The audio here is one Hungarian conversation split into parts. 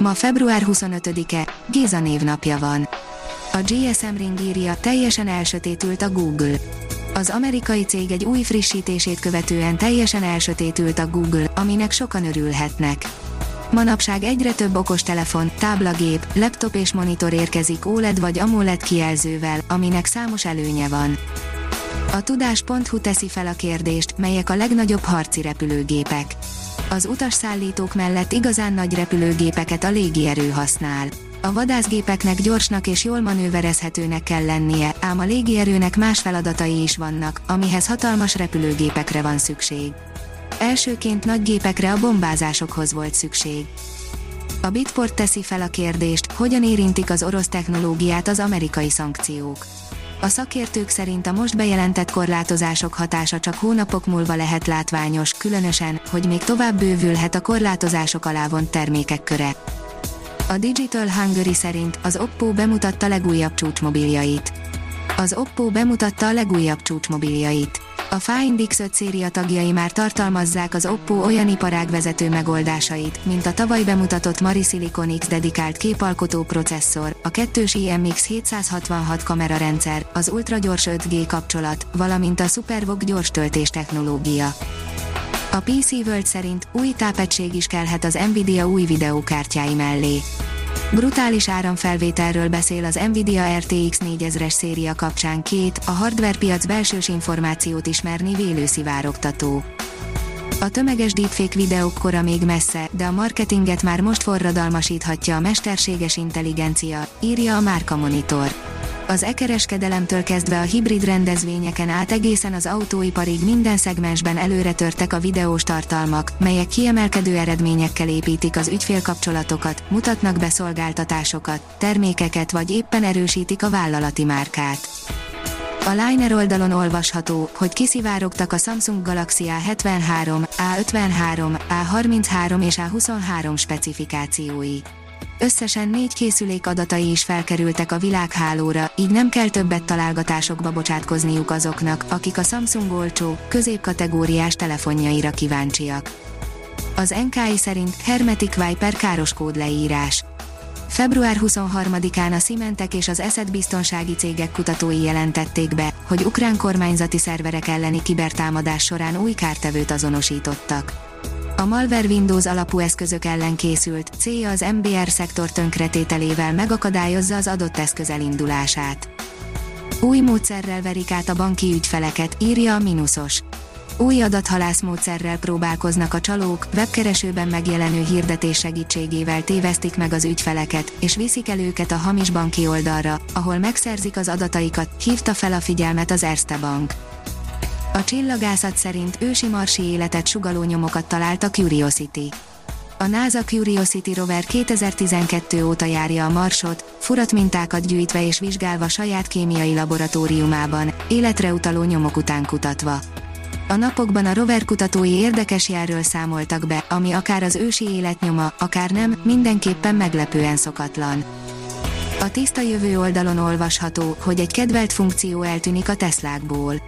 Ma február 25-e, Géza névnapja van. A GSM Ring írja, teljesen elsötétült a Google. Az amerikai cég egy új frissítését követően teljesen elsötétült a Google, aminek sokan örülhetnek. Manapság egyre több okostelefon, táblagép, laptop és monitor érkezik OLED vagy AMOLED kijelzővel, aminek számos előnye van. A tudás.hu teszi fel a kérdést, melyek a legnagyobb harci repülőgépek. Az utasszállítók mellett igazán nagy repülőgépeket a légierő használ. A vadászgépeknek gyorsnak és jól manőverezhetőnek kell lennie, ám a légierőnek más feladatai is vannak, amihez hatalmas repülőgépekre van szükség. Elsőként nagy gépekre a bombázásokhoz volt szükség. A Bitport teszi fel a kérdést, hogyan érintik az orosz technológiát az amerikai szankciók. A szakértők szerint a most bejelentett korlátozások hatása csak hónapok múlva lehet látványos, különösen, hogy még tovább bővülhet a korlátozások alá vont termékek köre. A Digital Hungary szerint az Oppo bemutatta legújabb csúcsmobiljait. Az Oppo bemutatta a legújabb csúcsmobiljait. A Find X5 széria tagjai már tartalmazzák az Oppo olyan iparágvezető megoldásait, mint a tavaly bemutatott Mari Silicon X dedikált képalkotó processzor, a kettős IMX 766 kamerarendszer, az ultragyors 5G kapcsolat, valamint a SuperVOOC gyors töltés technológia. A PC World szerint új tápegység is kelhet az Nvidia új videókártyái mellé. Brutális áramfelvételről beszél az Nvidia RTX 4000-es széria kapcsán két, a hardware piac belsős információt ismerni vélő szivárogtató. A tömeges deepfake videók kora még messze, de a marketinget már most forradalmasíthatja a mesterséges intelligencia, írja a Márka Monitor az e-kereskedelemtől kezdve a hibrid rendezvényeken át egészen az autóiparig minden szegmensben előre törtek a videós tartalmak, melyek kiemelkedő eredményekkel építik az ügyfélkapcsolatokat, mutatnak be szolgáltatásokat, termékeket vagy éppen erősítik a vállalati márkát. A Liner oldalon olvasható, hogy kiszivárogtak a Samsung Galaxy A73, A53, A33 és A23 specifikációi. Összesen négy készülék adatai is felkerültek a világhálóra, így nem kell többet találgatásokba bocsátkozniuk azoknak, akik a Samsung olcsó, középkategóriás telefonjaira kíváncsiak. Az NKI szerint Hermetic Viper káros kódleírás. Február 23-án a Szimentek és az Eszed biztonsági cégek kutatói jelentették be, hogy ukrán kormányzati szerverek elleni kibertámadás során új kártevőt azonosítottak. A malware Windows alapú eszközök ellen készült, célja az MBR szektor tönkretételével megakadályozza az adott eszköz elindulását. Új módszerrel verik át a banki ügyfeleket, írja a Minusos. Új adathalász módszerrel próbálkoznak a csalók, webkeresőben megjelenő hirdetés segítségével tévesztik meg az ügyfeleket, és viszik el őket a hamis banki oldalra, ahol megszerzik az adataikat, hívta fel a figyelmet az Erste Bank. A csillagászat szerint ősi marsi életet sugaló nyomokat talált a Curiosity. A NASA Curiosity rover 2012 óta járja a Marsot, furatmintákat gyűjtve és vizsgálva saját kémiai laboratóriumában, életre utaló nyomok után kutatva. A napokban a rover kutatói érdekes jelről számoltak be, ami akár az ősi életnyoma, akár nem, mindenképpen meglepően szokatlan. A tiszta jövő oldalon olvasható, hogy egy kedvelt funkció eltűnik a Teslákból.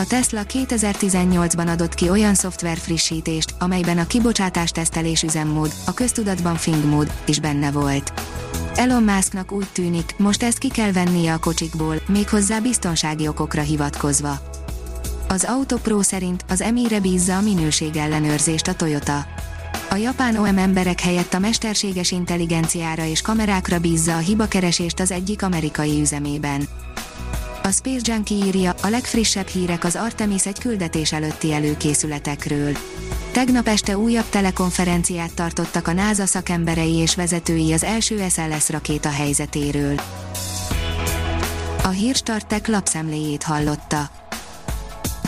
A Tesla 2018-ban adott ki olyan szoftver frissítést, amelyben a kibocsátás tesztelés üzemmód, a köztudatban Fing mód is benne volt. Elon Musknak úgy tűnik, most ezt ki kell vennie a kocsikból, méghozzá biztonsági okokra hivatkozva. Az Autopro szerint az emire bízza a minőség ellenőrzést a Toyota. A japán OM emberek helyett a mesterséges intelligenciára és kamerákra bízza a hibakeresést az egyik amerikai üzemében. A Space Junkie írja, a legfrissebb hírek az Artemis egy küldetés előtti előkészületekről. Tegnap este újabb telekonferenciát tartottak a NASA szakemberei és vezetői az első SLS rakéta helyzetéről. A hírstartek lapszemléjét hallotta.